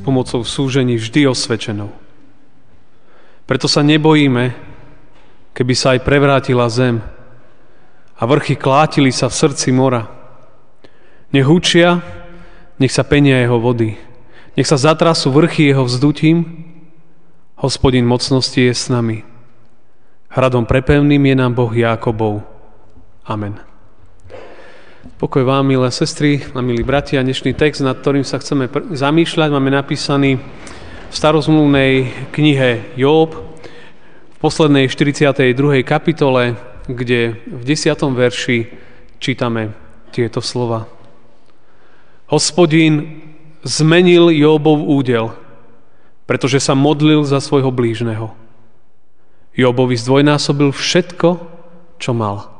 pomocou súžení vždy osvedčenou. Preto sa nebojíme, keby sa aj prevrátila zem a vrchy klátili sa v srdci mora. Nech učia, nech sa penia jeho vody, nech sa zatrasú vrchy jeho vzdutím, hospodin mocnosti je s nami. Hradom prepevným je nám Boh Jákobov. Amen. Pokoj vám, milé sestry a milí bratia. Dnešný text, nad ktorým sa chceme pr- zamýšľať, máme napísaný v starozmluvnej knihe Job v poslednej 42. kapitole, kde v 10. verši čítame tieto slova. Hospodín zmenil Jobov údel, pretože sa modlil za svojho blížneho. Jobovi zdvojnásobil všetko, čo mal.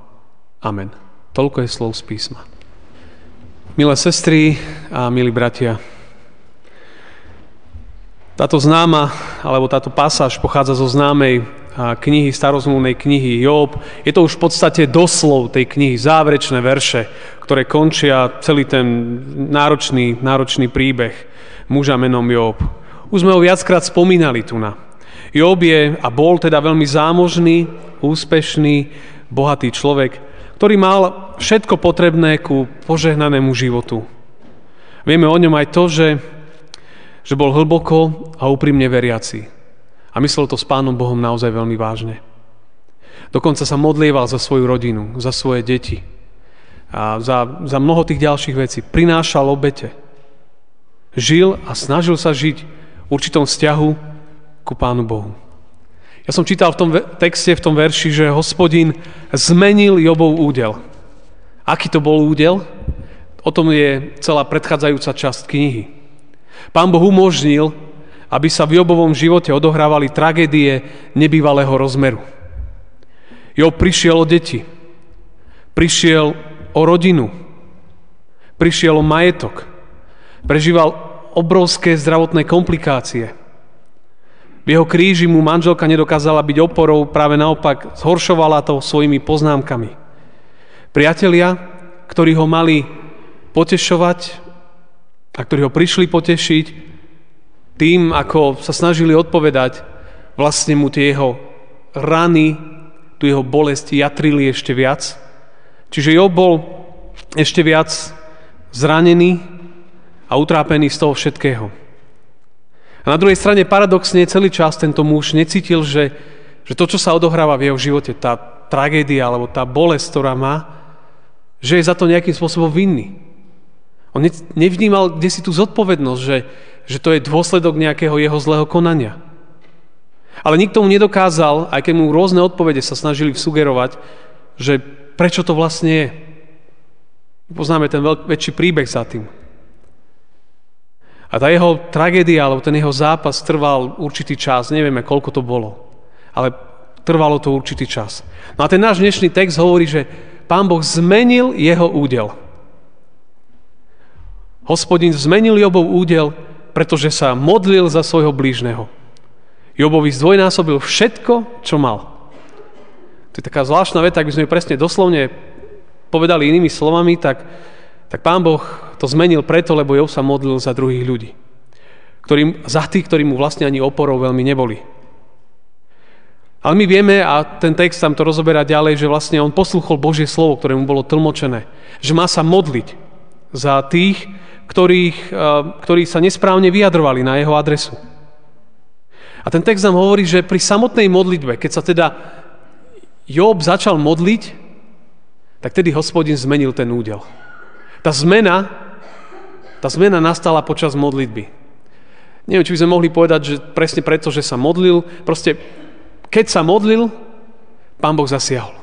Amen. Toľko je slov z písma. Milé sestry a milí bratia, táto známa, alebo táto pasáž pochádza zo známej knihy, starozmluvnej knihy Job. Je to už v podstate doslov tej knihy, záverečné verše, ktoré končia celý ten náročný, náročný príbeh muža menom Job. Už sme ho viackrát spomínali tu na. Job je a bol teda veľmi zámožný, úspešný, bohatý človek, ktorý mal všetko potrebné ku požehnanému životu. Vieme o ňom aj to, že, že bol hlboko a úprimne veriaci. A myslel to s Pánom Bohom naozaj veľmi vážne. Dokonca sa modlieval za svoju rodinu, za svoje deti a za, za mnoho tých ďalších vecí. Prinášal obete. Žil a snažil sa žiť v určitom vzťahu ku Pánu Bohu. Ja som čítal v tom texte, v tom verši, že hospodin zmenil Jobov údel. Aký to bol údel? O tom je celá predchádzajúca časť knihy. Pán Boh umožnil, aby sa v Jobovom živote odohrávali tragédie nebývalého rozmeru. Job prišiel o deti, prišiel o rodinu, prišiel o majetok, prežíval obrovské zdravotné komplikácie – v jeho kríži mu manželka nedokázala byť oporou, práve naopak zhoršovala to svojimi poznámkami. Priatelia, ktorí ho mali potešovať a ktorí ho prišli potešiť, tým, ako sa snažili odpovedať, vlastne mu tie jeho rany, tu jeho bolesti jatrili ešte viac. Čiže Job bol ešte viac zranený a utrápený z toho všetkého. A na druhej strane paradoxne celý čas tento muž necítil, že, že to, čo sa odohráva v jeho živote, tá tragédia alebo tá bolesť, ktorá má, že je za to nejakým spôsobom vinný. On nevnímal kde si tú zodpovednosť, že, že to je dôsledok nejakého jeho zlého konania. Ale nikto mu nedokázal, aj keď mu rôzne odpovede sa snažili sugerovať, že prečo to vlastne je. Poznáme ten väčší príbeh za tým. A tá jeho tragédia, alebo ten jeho zápas trval určitý čas, nevieme, koľko to bolo, ale trvalo to určitý čas. No a ten náš dnešný text hovorí, že pán Boh zmenil jeho údel. Hospodin zmenil Jobov údel, pretože sa modlil za svojho blížneho. Jobovi zdvojnásobil všetko, čo mal. To je taká zvláštna veta, ak by sme ju presne doslovne povedali inými slovami, tak tak pán Boh to zmenil preto, lebo Job sa modlil za druhých ľudí. Ktorým, za tých, ktorí mu vlastne ani oporou veľmi neboli. Ale my vieme, a ten text tam to rozoberá ďalej, že vlastne on posluchol Božie slovo, ktoré mu bolo tlmočené. Že má sa modliť za tých, ktorých, ktorí sa nesprávne vyjadrovali na jeho adresu. A ten text nám hovorí, že pri samotnej modlitbe, keď sa teda Job začal modliť, tak tedy hospodin zmenil ten údel. Tá zmena, tá zmena nastala počas modlitby. Neviem, či by sme mohli povedať, že presne preto, že sa modlil. Proste, keď sa modlil, pán Boh zasiahol.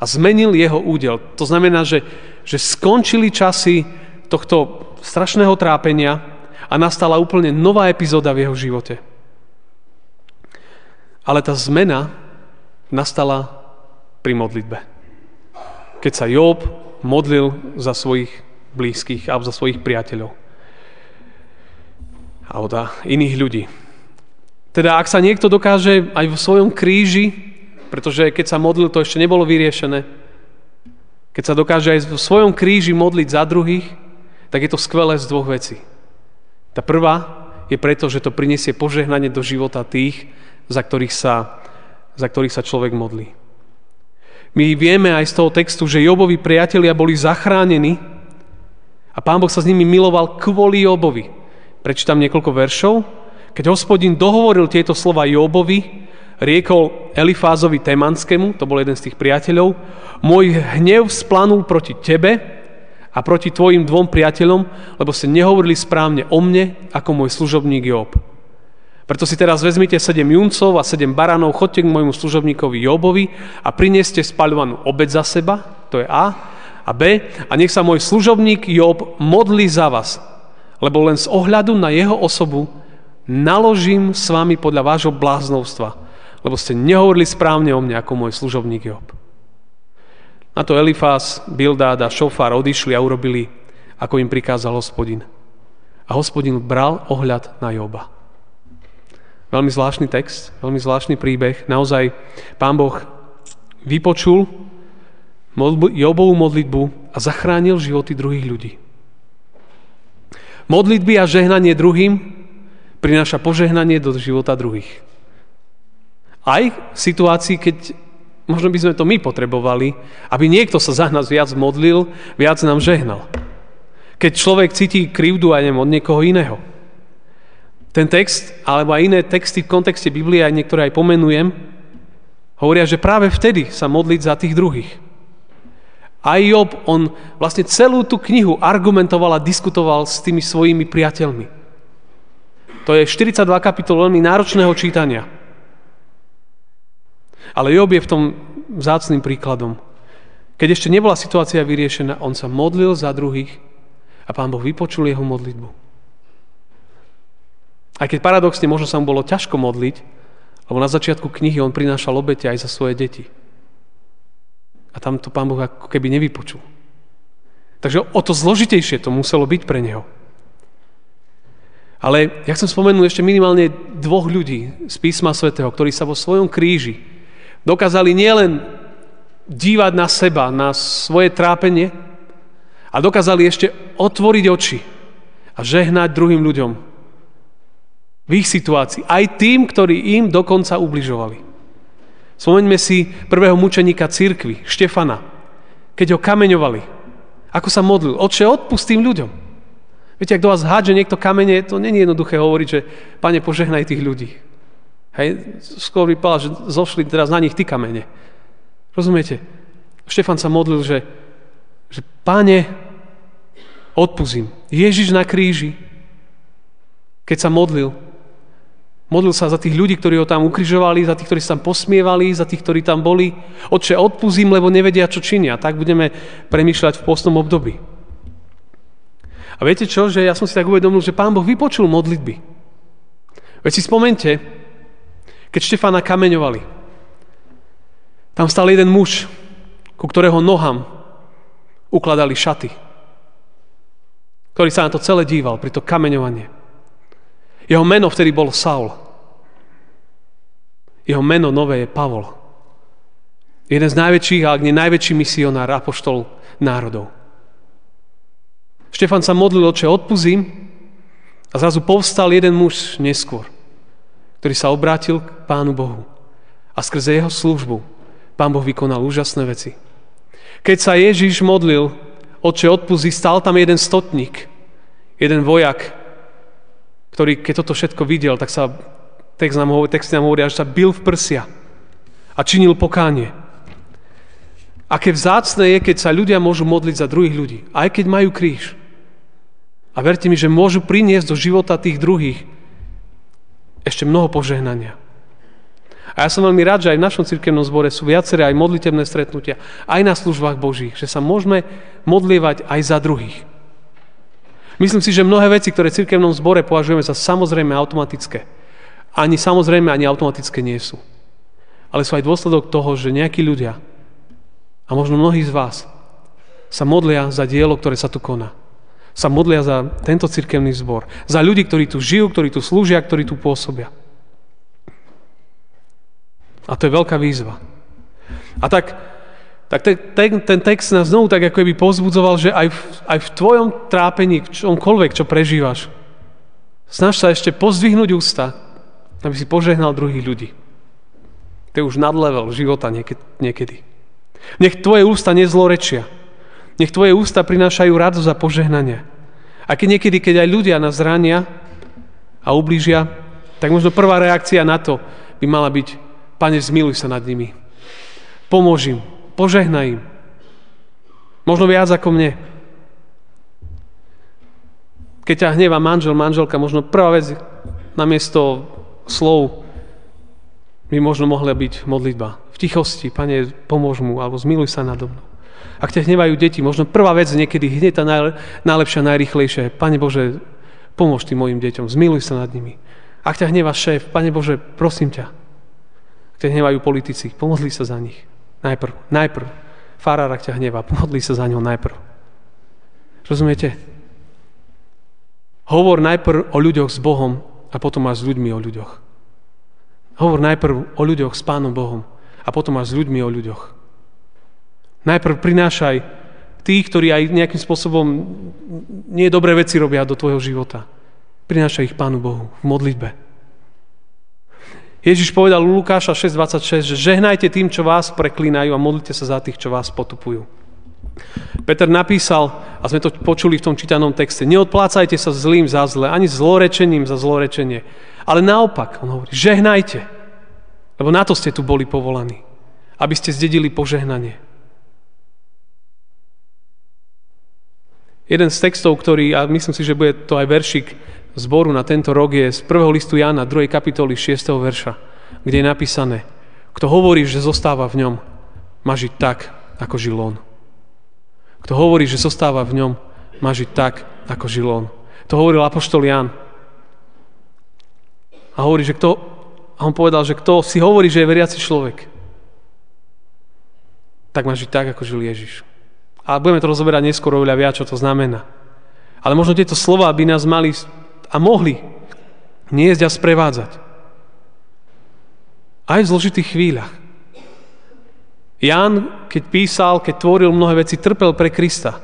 A zmenil jeho údel. To znamená, že, že skončili časy tohto strašného trápenia a nastala úplne nová epizóda v jeho živote. Ale tá zmena nastala pri modlitbe. Keď sa Job modlil za svojich blízkych alebo za svojich priateľov. Alebo za iných ľudí. Teda ak sa niekto dokáže aj v svojom kríži, pretože keď sa modlil, to ešte nebolo vyriešené, keď sa dokáže aj v svojom kríži modliť za druhých, tak je to skvelé z dvoch vecí. Tá prvá je preto, že to prinesie požehnanie do života tých, za ktorých sa, za ktorých sa človek modlí. My vieme aj z toho textu, že Jobovi priatelia boli zachránení a Pán Boh sa s nimi miloval kvôli Jobovi. Prečítam niekoľko veršov. Keď hospodin dohovoril tieto slova Jobovi, riekol Elifázovi Temanskému, to bol jeden z tých priateľov, môj hnev splanul proti tebe a proti tvojim dvom priateľom, lebo ste nehovorili správne o mne, ako môj služobník Job. Preto si teraz vezmite sedem juncov a sedem baranov, chodte k môjmu služobníkovi Jobovi a prinieste spaľovanú obed za seba, to je A, a B, a nech sa môj služobník Job modlí za vás, lebo len z ohľadu na jeho osobu naložím s vami podľa vášho bláznovstva, lebo ste nehovorili správne o mne ako môj služobník Job. Na to Elifás, Bildad a Šofár odišli a urobili, ako im prikázal hospodin. A hospodin bral ohľad na Joba. Veľmi zvláštny text, veľmi zvláštny príbeh. Naozaj pán Boh vypočul Jobovú modlitbu a zachránil životy druhých ľudí. Modlitby a žehnanie druhým prináša požehnanie do života druhých. Aj v situácii, keď možno by sme to my potrebovali, aby niekto sa za nás viac modlil, viac nám žehnal. Keď človek cíti krivdu aj od niekoho iného. Ten text, alebo aj iné texty v kontexte Biblie, aj niektoré aj pomenujem, hovoria, že práve vtedy sa modliť za tých druhých. A Job, on vlastne celú tú knihu argumentoval a diskutoval s tými svojimi priateľmi. To je 42 kapitol veľmi náročného čítania. Ale Job je v tom vzácným príkladom. Keď ešte nebola situácia vyriešená, on sa modlil za druhých a pán Boh vypočul jeho modlitbu. Aj keď paradoxne možno sa mu bolo ťažko modliť, lebo na začiatku knihy on prinášal obete aj za svoje deti. A tam to pán Boh ako keby nevypočul. Takže o to zložitejšie to muselo byť pre neho. Ale ja chcem spomenúť ešte minimálne dvoch ľudí z písma svätého, ktorí sa vo svojom kríži dokázali nielen dívať na seba, na svoje trápenie, a dokázali ešte otvoriť oči a žehnať druhým ľuďom v ich situácii. Aj tým, ktorí im dokonca ubližovali. Spomeňme si prvého mučeníka církvy, Štefana, keď ho kameňovali. Ako sa modlil? Oče, odpustím ľuďom. Viete, ak do vás hádže niekto kamene, to není jednoduché hovoriť, že pane, požehnaj tých ľudí. Hej, skôr by povedal, že zošli teraz na nich ty kamene. Rozumiete? Štefan sa modlil, že, že pane, odpustím. Ježiš na kríži, keď sa modlil, Modlil sa za tých ľudí, ktorí ho tam ukrižovali, za tých, ktorí sa tam posmievali, za tých, ktorí tam boli. Otče, odpúzim, lebo nevedia, čo činia. Tak budeme premýšľať v postnom období. A viete čo, že ja som si tak uvedomil, že Pán Boh vypočul modlitby. Veď si spomente, keď Štefána kameňovali. Tam stal jeden muž, ku ktorého nohám ukladali šaty, ktorý sa na to celé díval pri to kameňovanie. Jeho meno vtedy bol Saul. Jeho meno nové je Pavol. Jeden z najväčších, ak nie najväčší misionár, apoštol národov. Štefan sa modlil, oče, odpuzím a zrazu povstal jeden muž neskôr, ktorý sa obrátil k Pánu Bohu. A skrze jeho službu Pán Boh vykonal úžasné veci. Keď sa Ježíš modlil, oče, odpuzí, stal tam jeden stotník, jeden vojak, ktorý keď toto všetko videl, tak sa text nám, hovorí, text nám hovorí, že sa bil v prsia a činil pokánie. Aké vzácne je, keď sa ľudia môžu modliť za druhých ľudí, aj keď majú kríž. A verte mi, že môžu priniesť do života tých druhých ešte mnoho požehnania. A ja som veľmi rád, že aj v našom cirkevnom zbore sú viaceré aj modlitebné stretnutia, aj na službách Božích, že sa môžeme modlievať aj za druhých. Myslím si, že mnohé veci, ktoré v cirkevnom zbore považujeme za samozrejme automatické, ani samozrejme, ani automatické nie sú. Ale sú aj dôsledok toho, že nejakí ľudia, a možno mnohí z vás, sa modlia za dielo, ktoré sa tu koná. Sa modlia za tento cirkevný zbor. Za ľudí, ktorí tu žijú, ktorí tu slúžia, ktorí tu pôsobia. A to je veľká výzva. A tak, tak ten, ten, ten text nás znovu tak ako by pozbudzoval, že aj v, aj v tvojom trápení, v čomkoľvek, čo prežívaš, snaž sa ešte pozdvihnúť ústa, aby si požehnal druhých ľudí. To je už nadlevel života niekedy. Nech tvoje ústa nezlorečia. Nech tvoje ústa prinášajú radosť a požehnania. A keď niekedy, keď aj ľudia nás zrania a ublížia, tak možno prvá reakcia na to by mala byť Pane, zmiluj sa nad nimi. Pomôž požehnaj im. Možno viac ako mne. Keď ťa hneva manžel, manželka, možno prvá vec namiesto slov by možno mohla byť modlitba. V tichosti, pane, pomôž mu, alebo zmiluj sa nado mnou. Ak ťa hnevajú deti, možno prvá vec niekedy hneď tá najlepšia, najrychlejšia je, Pane Bože, pomôž tým mojim deťom, zmiluj sa nad nimi. Ak ťa hneva šéf, Pane Bože, prosím ťa, ťa hnevajú politici, pomodli sa za nich. Najprv, najprv. Farára ťa hneva, pomodli sa za ňo najprv. Rozumiete? Hovor najprv o ľuďoch s Bohom a potom až s ľuďmi o ľuďoch. Hovor najprv o ľuďoch s Pánom Bohom a potom až s ľuďmi o ľuďoch. Najprv prinášaj tých, ktorí aj nejakým spôsobom nie dobré veci robia do tvojho života. Prinášaj ich Pánu Bohu v modlitbe. Ježiš povedal u Lukáša 6.26, že žehnajte tým, čo vás preklínajú a modlite sa za tých, čo vás potupujú. Peter napísal, a sme to počuli v tom čítanom texte, neodplácajte sa zlým za zle, ani zlorečením za zlorečenie. Ale naopak, on hovorí, žehnajte, lebo na to ste tu boli povolaní, aby ste zdedili požehnanie. Jeden z textov, ktorý, a myslím si, že bude to aj veršik zboru na tento rok je z 1. listu Jana, 2. kapitoly 6. verša, kde je napísané, kto hovorí, že zostáva v ňom, má žiť tak, ako žil on. Kto hovorí, že zostáva v ňom, má žiť tak, ako žil on. To hovoril apoštol Jan. A hovorí, že kto, a on povedal, že kto si hovorí, že je veriaci človek, tak má žiť tak, ako žil Ježiš. A budeme to rozoberať neskôr oveľa viac, čo to znamená. Ale možno tieto slova by nás mali a mohli niesť a sprevádzať. Aj v zložitých chvíľach. Ján, keď písal, keď tvoril mnohé veci, trpel pre Krista.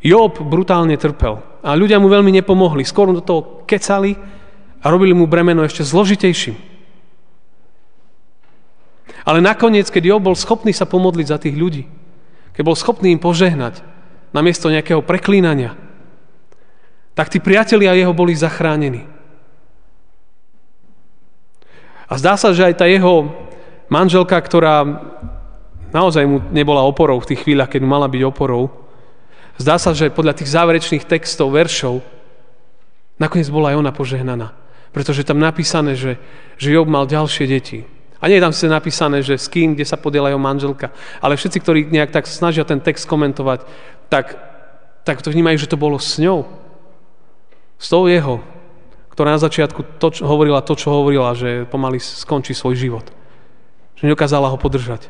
Job brutálne trpel. A ľudia mu veľmi nepomohli. Skôr do toho kecali a robili mu bremeno ešte zložitejším. Ale nakoniec, keď Job bol schopný sa pomodliť za tých ľudí, keď bol schopný im požehnať, namiesto nejakého preklínania, tak tí priatelia jeho boli zachránení. A zdá sa, že aj tá jeho manželka, ktorá naozaj mu nebola oporou v tých chvíľach, keď mu mala byť oporou, zdá sa, že podľa tých záverečných textov, veršov, nakoniec bola aj ona požehnaná. Pretože tam napísané, že, že Job mal ďalšie deti. A nie je tam si napísané, že s kým, kde sa podiela jeho manželka. Ale všetci, ktorí nejak tak snažia ten text komentovať, tak, tak to vnímajú, že to bolo s ňou. S tou jeho, ktorá na začiatku to, čo hovorila to, čo hovorila, že pomaly skončí svoj život. Že nedokázala ho podržať.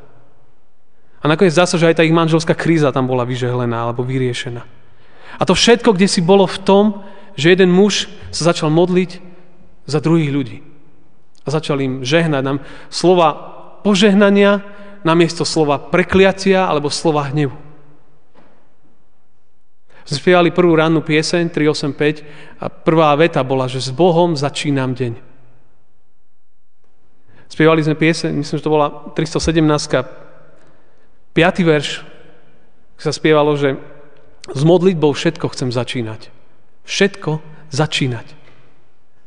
A nakoniec sa, že aj tá ich manželská kríza tam bola vyžehlená alebo vyriešená. A to všetko, kde si bolo v tom, že jeden muž sa začal modliť za druhých ľudí. A začal im žehnať nám slova požehnania namiesto slova prekliatia alebo slova hnevu. Spievali prvú rannú pieseň 385 a prvá veta bola, že s Bohom začínam deň. Spievali sme pieseň, myslím, že to bola 317. 5. verš sa spievalo, že s modlitbou všetko chcem začínať. Všetko začínať.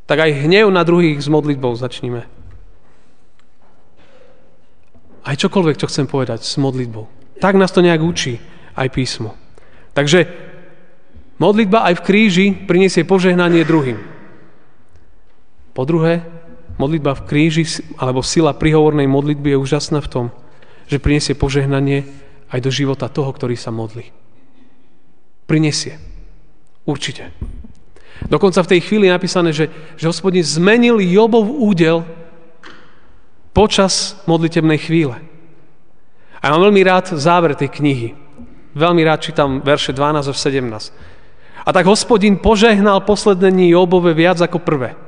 Tak aj hnev na druhých s modlitbou začníme. Aj čokoľvek, čo chcem povedať s modlitbou. Tak nás to nejak učí aj písmo. Takže Modlitba aj v kríži priniesie požehnanie druhým. Po druhé, modlitba v kríži alebo sila prihovornej modlitby je úžasná v tom, že priniesie požehnanie aj do života toho, ktorý sa modlí. Prinesie. Určite. Dokonca v tej chvíli je napísané, že, že hospodin zmenil Jobov údel počas modlitebnej chvíle. A mám veľmi rád záver tej knihy. Veľmi rád čítam verše 12 až 17. A tak hospodin požehnal posledné dní Jobove viac ako prvé.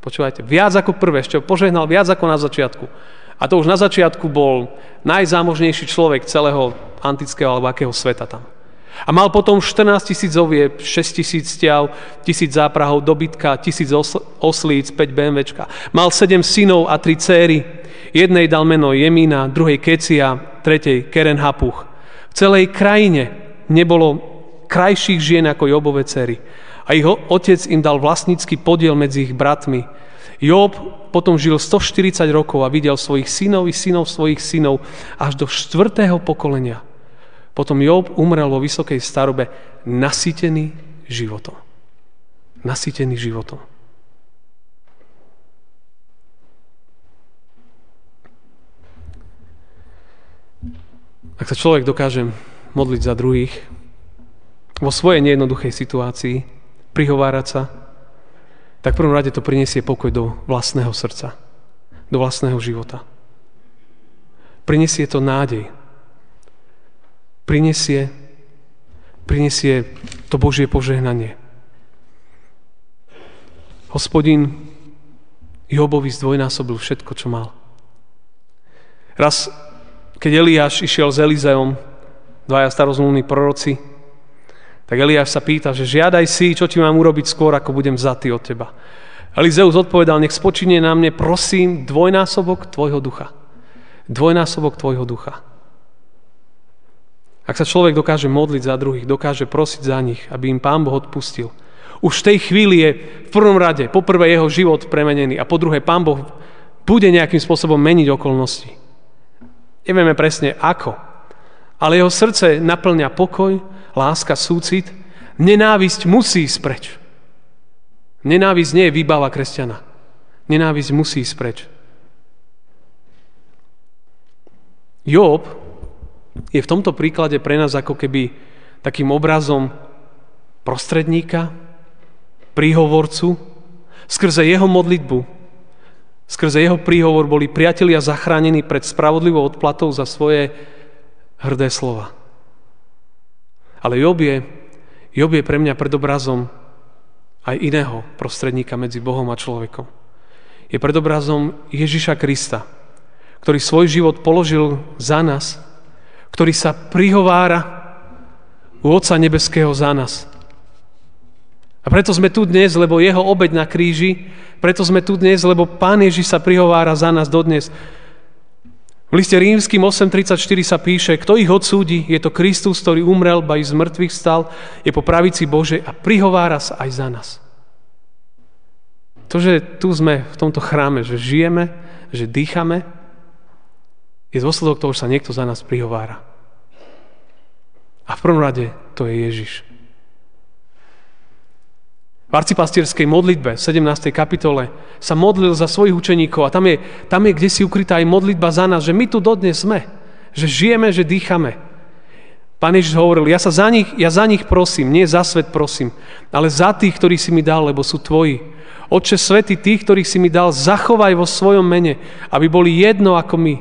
Počúvajte, viac ako prvé, ešte požehnal viac ako na začiatku. A to už na začiatku bol najzámožnejší človek celého antického alebo akého sveta tam. A mal potom 14 tisíc ovieb, 6 tisíc stiav, tisíc záprahov, dobytka, tisíc oslíc, 5 BMWčka. Mal 7 synov a 3 céry. Jednej dal meno Jemína, druhej Kecia, tretej Keren Hapuch. V celej krajine nebolo krajších žien ako Jobové cery. A ich otec im dal vlastnícky podiel medzi ich bratmi. Job potom žil 140 rokov a videl svojich synov i synov svojich synov až do štvrtého pokolenia. Potom Job umrel vo vysokej starobe nasýtený životom. Nasýtený životom. Ak sa človek dokáže modliť za druhých, vo svojej nejednoduchej situácii, prihovárať sa, tak v prvom rade to prinesie pokoj do vlastného srdca, do vlastného života. Prinesie to nádej, prinesie, prinesie to Božie požehnanie. Hospodin Jobovi zdvojnásobil všetko, čo mal. Raz, keď Eliáš išiel s Elizejom, dvaja starozmluvní proroci, tak Eliáš sa pýta, že žiadaj si, čo ti mám urobiť skôr, ako budem zatý od teba. Elizeus odpovedal, nech spočinie na mne, prosím, dvojnásobok tvojho ducha. Dvojnásobok tvojho ducha. Ak sa človek dokáže modliť za druhých, dokáže prosiť za nich, aby im Pán Boh odpustil, už v tej chvíli je v prvom rade, poprvé jeho život premenený a po druhé Pán Boh bude nejakým spôsobom meniť okolnosti. Nevieme presne ako, ale jeho srdce naplňa pokoj, láska, súcit. Nenávisť musí ísť preč. Nenávisť nie je výbava kresťana. Nenávisť musí ísť preč. Job je v tomto príklade pre nás ako keby takým obrazom prostredníka, príhovorcu, skrze jeho modlitbu, skrze jeho príhovor boli priatelia zachránení pred spravodlivou odplatou za svoje hrdé slova. Ale Job je, Job je pre mňa predobrazom aj iného prostredníka medzi Bohom a človekom. Je predobrazom Ježiša Krista, ktorý svoj život položil za nás ktorý sa prihovára u Otca Nebeského za nás. A preto sme tu dnes, lebo jeho obeď na kríži, preto sme tu dnes, lebo Pán Ježiš sa prihovára za nás dodnes. V liste rímským 8.34 sa píše, kto ich odsúdi, je to Kristus, ktorý umrel, ba i z mŕtvych stal, je po pravici Bože a prihovára sa aj za nás. To, že tu sme v tomto chráme, že žijeme, že dýchame, je dôsledok toho, že sa niekto za nás prihovára. A v prvom rade to je Ježiš. V arcipastierskej modlitbe v 17. kapitole sa modlil za svojich učeníkov a tam je, tam je kde si ukrytá aj modlitba za nás, že my tu dodnes sme, že žijeme, že dýchame. Pán Ježiš hovoril, ja, sa za nich, ja za nich prosím, nie za svet prosím, ale za tých, ktorí si mi dal, lebo sú tvoji. Otče svety, tých, ktorých si mi dal, zachovaj vo svojom mene, aby boli jedno ako my.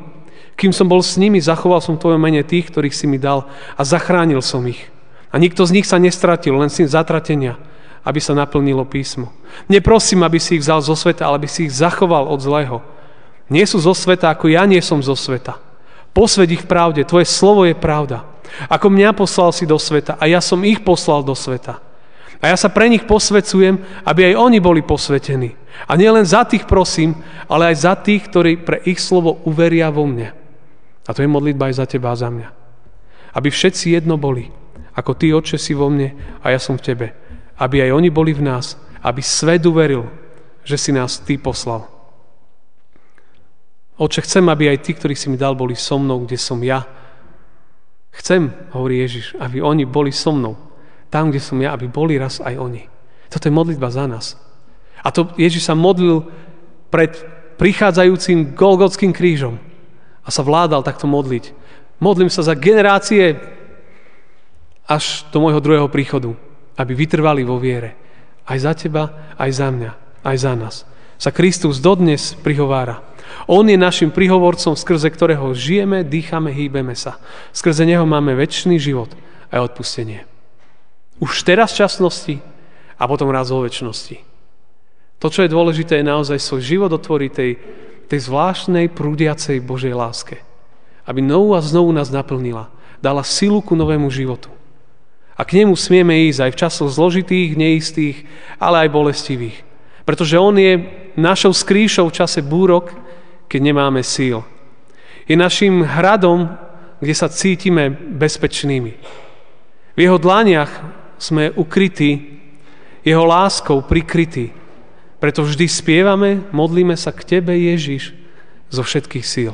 Kým som bol s nimi, zachoval som v Tvojom mene tých, ktorých si mi dal a zachránil som ich. A nikto z nich sa nestratil, len syn zatratenia, aby sa naplnilo písmo. Neprosím, aby si ich vzal zo sveta, ale aby si ich zachoval od zlého. Nie sú zo sveta, ako ja nie som zo sveta. Posved ich v pravde, Tvoje slovo je pravda. Ako mňa poslal si do sveta a ja som ich poslal do sveta. A ja sa pre nich posvecujem, aby aj oni boli posvetení. A nielen za tých prosím, ale aj za tých, ktorí pre ich slovo uveria vo mne. A to je modlitba aj za teba a za mňa. Aby všetci jedno boli, ako ty, Otče, si vo mne a ja som v tebe. Aby aj oni boli v nás, aby svet uveril, že si nás ty poslal. Oče, chcem, aby aj tí, ktorých si mi dal, boli so mnou, kde som ja. Chcem, hovorí Ježiš, aby oni boli so mnou. Tam, kde som ja, aby boli raz aj oni. Toto je modlitba za nás. A to Ježiš sa modlil pred prichádzajúcim Golgotským krížom a sa vládal takto modliť. Modlím sa za generácie až do môjho druhého príchodu, aby vytrvali vo viere Aj za teba, aj za mňa, aj za nás. Sa Kristus dodnes prihovára. On je našim prihovorcom, skrze ktorého žijeme, dýchame, hýbeme sa. Skrze neho máme väčší život a odpustenie. Už teraz časnosti a potom raz vo väčšnosti. To, čo je dôležité, je naozaj svoj život otvoriť tej, tej zvláštnej, prúdiacej Božej láske. Aby novú a znovu nás naplnila. Dala silu ku novému životu. A k nemu smieme ísť aj v časoch zložitých, neistých, ale aj bolestivých. Pretože On je našou skrýšou v čase búrok, keď nemáme síl. Je našim hradom, kde sa cítime bezpečnými. V jeho dlaniach sme ukrytí, jeho láskou prikrytí. Preto vždy spievame, modlíme sa k Tebe, Ježiš, zo všetkých síl.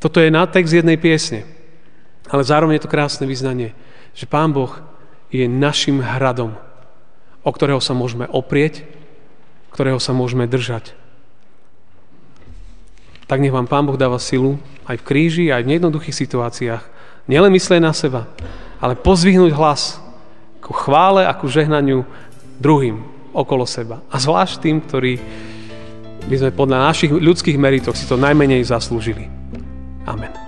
Toto je nátext jednej piesne, ale zároveň je to krásne vyznanie, že Pán Boh je našim hradom, o ktorého sa môžeme oprieť, ktorého sa môžeme držať. Tak nech vám Pán Boh dáva silu aj v kríži, aj v nejednoduchých situáciách. Nielen myslieť na seba, ale pozvihnúť hlas ku chvále a ku žehnaniu druhým, okolo seba. A zvlášť tým, ktorí by sme podľa našich ľudských meritoch si to najmenej zaslúžili. Amen.